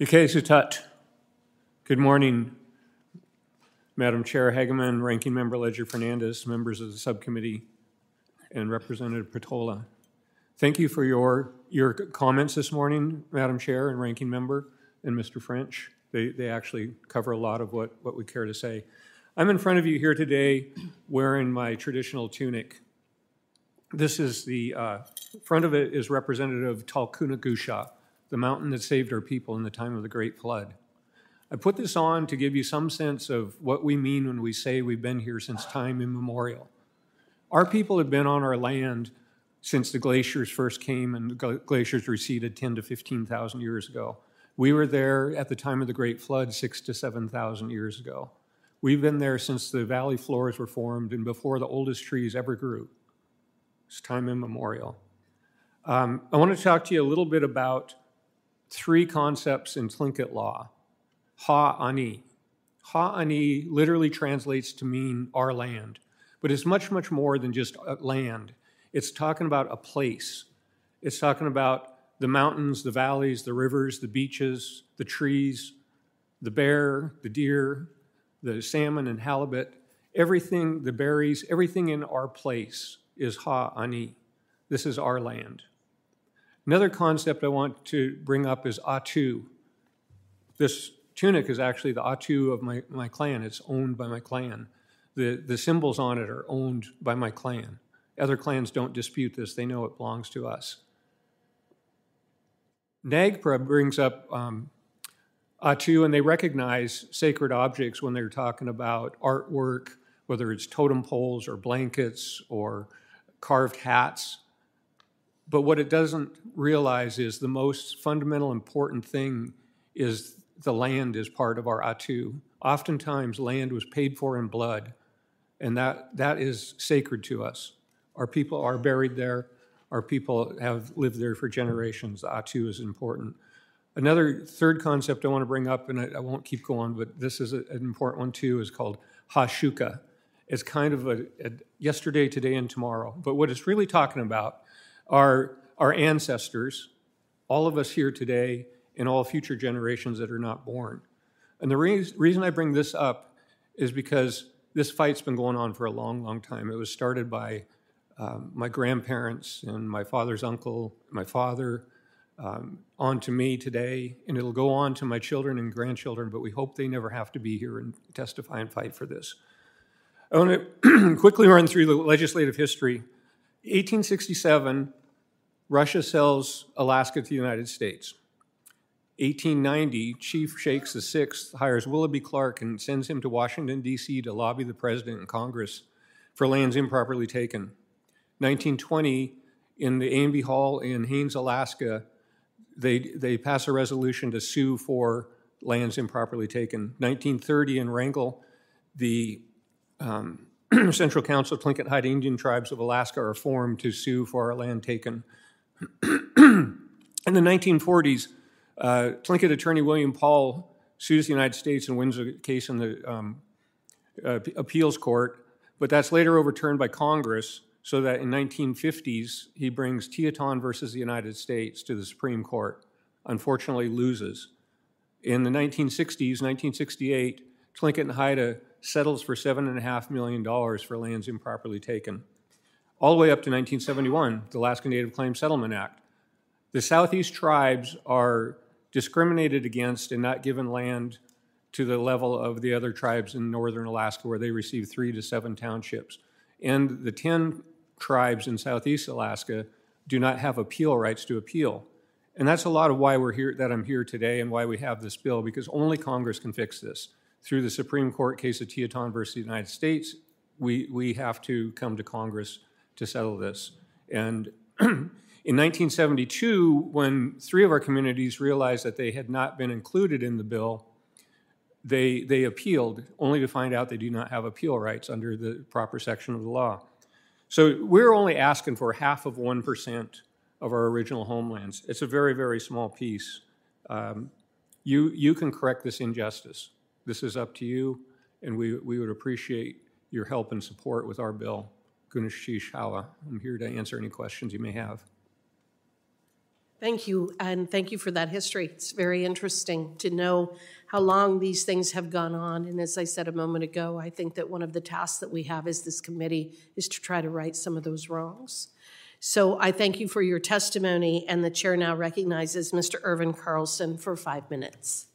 Ikesutut. Good morning, Madam Chair Hageman, Ranking Member Leger Fernandez, members of the subcommittee, and Representative Peltola. Thank you for your, your comments this morning, Madam Chair and Ranking Member, and Mr. French. They, they actually cover a lot of what, what we care to say. I'm in front of you here today wearing my traditional tunic. This is the uh, front of it is representative Talkunagusha, the mountain that saved our people in the time of the Great Flood. I put this on to give you some sense of what we mean when we say we've been here since time immemorial. Our people have been on our land since the glaciers first came and the glaciers receded 10 to 15,000 years ago. We were there at the time of the Great Flood six to 7,000 years ago. We've been there since the valley floors were formed and before the oldest trees ever grew. It's time immemorial. Um, I want to talk to you a little bit about three concepts in Tlingit law. Ha-ani. Ha-ani literally translates to mean our land, but it's much, much more than just uh, land. It's talking about a place. It's talking about the mountains, the valleys, the rivers, the beaches, the trees, the bear, the deer, the salmon and halibut, everything, the berries, everything in our place is ha-ani. This is our land. Another concept I want to bring up is atu. This tunic is actually the atu of my, my clan. It's owned by my clan. The, the symbols on it are owned by my clan. Other clans don't dispute this, they know it belongs to us. NAGPRA brings up um, Atu, and they recognize sacred objects when they're talking about artwork, whether it's totem poles or blankets or carved hats. But what it doesn't realize is the most fundamental important thing is the land is part of our atu. Oftentimes, land was paid for in blood, and that, that is sacred to us. Our people are buried there. Our people have lived there for generations. The atu is important. Another third concept I want to bring up, and I, I won't keep going, but this is a, an important one too, is called hashuka. It's kind of a, a yesterday, today, and tomorrow. But what it's really talking about are our ancestors, all of us here today, and all future generations that are not born. And the re- reason I bring this up is because this fight's been going on for a long, long time. It was started by um, my grandparents and my father's uncle, my father, um, on to me today, and it'll go on to my children and grandchildren, but we hope they never have to be here and testify and fight for this. I want to quickly run through the legislative history. 1867, Russia sells Alaska to the United States. 1890, Chief Shakes VI hires Willoughby Clark and sends him to Washington, D.C. to lobby the president and Congress for lands improperly taken. 1920, in the Amby Hall in Haines, Alaska, they, they pass a resolution to sue for lands improperly taken. 1930, in Wrangell, the um, Central Council of Tlingit Haida Indian Tribes of Alaska are formed to sue for our land taken. in the 1940s, uh, Tlingit attorney William Paul sues the United States and wins a case in the um, uh, appeals court, but that's later overturned by Congress so that in 1950s he brings Tee-Hit-Ton versus the United States to the Supreme Court. Unfortunately, loses. In the 1960s, 1968, Tlingit and Haida settles for $7.5 million for lands improperly taken. All the way up to 1971, the Alaska Native Claims Settlement Act. The Southeast tribes are discriminated against and not given land to the level of the other tribes in northern Alaska, where they receive three to seven townships. And the 10 tribes in southeast Alaska do not have appeal rights to appeal. And that's a lot of why we're here, that I'm here today and why we have this bill, because only Congress can fix this through the Supreme Court case of Tee-Hit-Ton versus the United States, we, we have to come to Congress to settle this. And in 1972, when three of our communities realized that they had not been included in the bill, they, they appealed, only to find out they do not have appeal rights under the proper section of the law. So we're only asking for half of 1% of our original homelands. It's a very, very small piece. Um, you, you can correct this injustice. This is up to you, and we, we would appreciate your help and support with our bill. Gunishish Hawa. I'm here to answer any questions you may have. Thank you, and thank you for that history. It's very interesting to know how long these things have gone on. And as I said a moment ago, I think that one of the tasks that we have as this committee is to try to right some of those wrongs. So I thank you for your testimony, and the chair now recognizes Mr. Irvin Carlson for five minutes.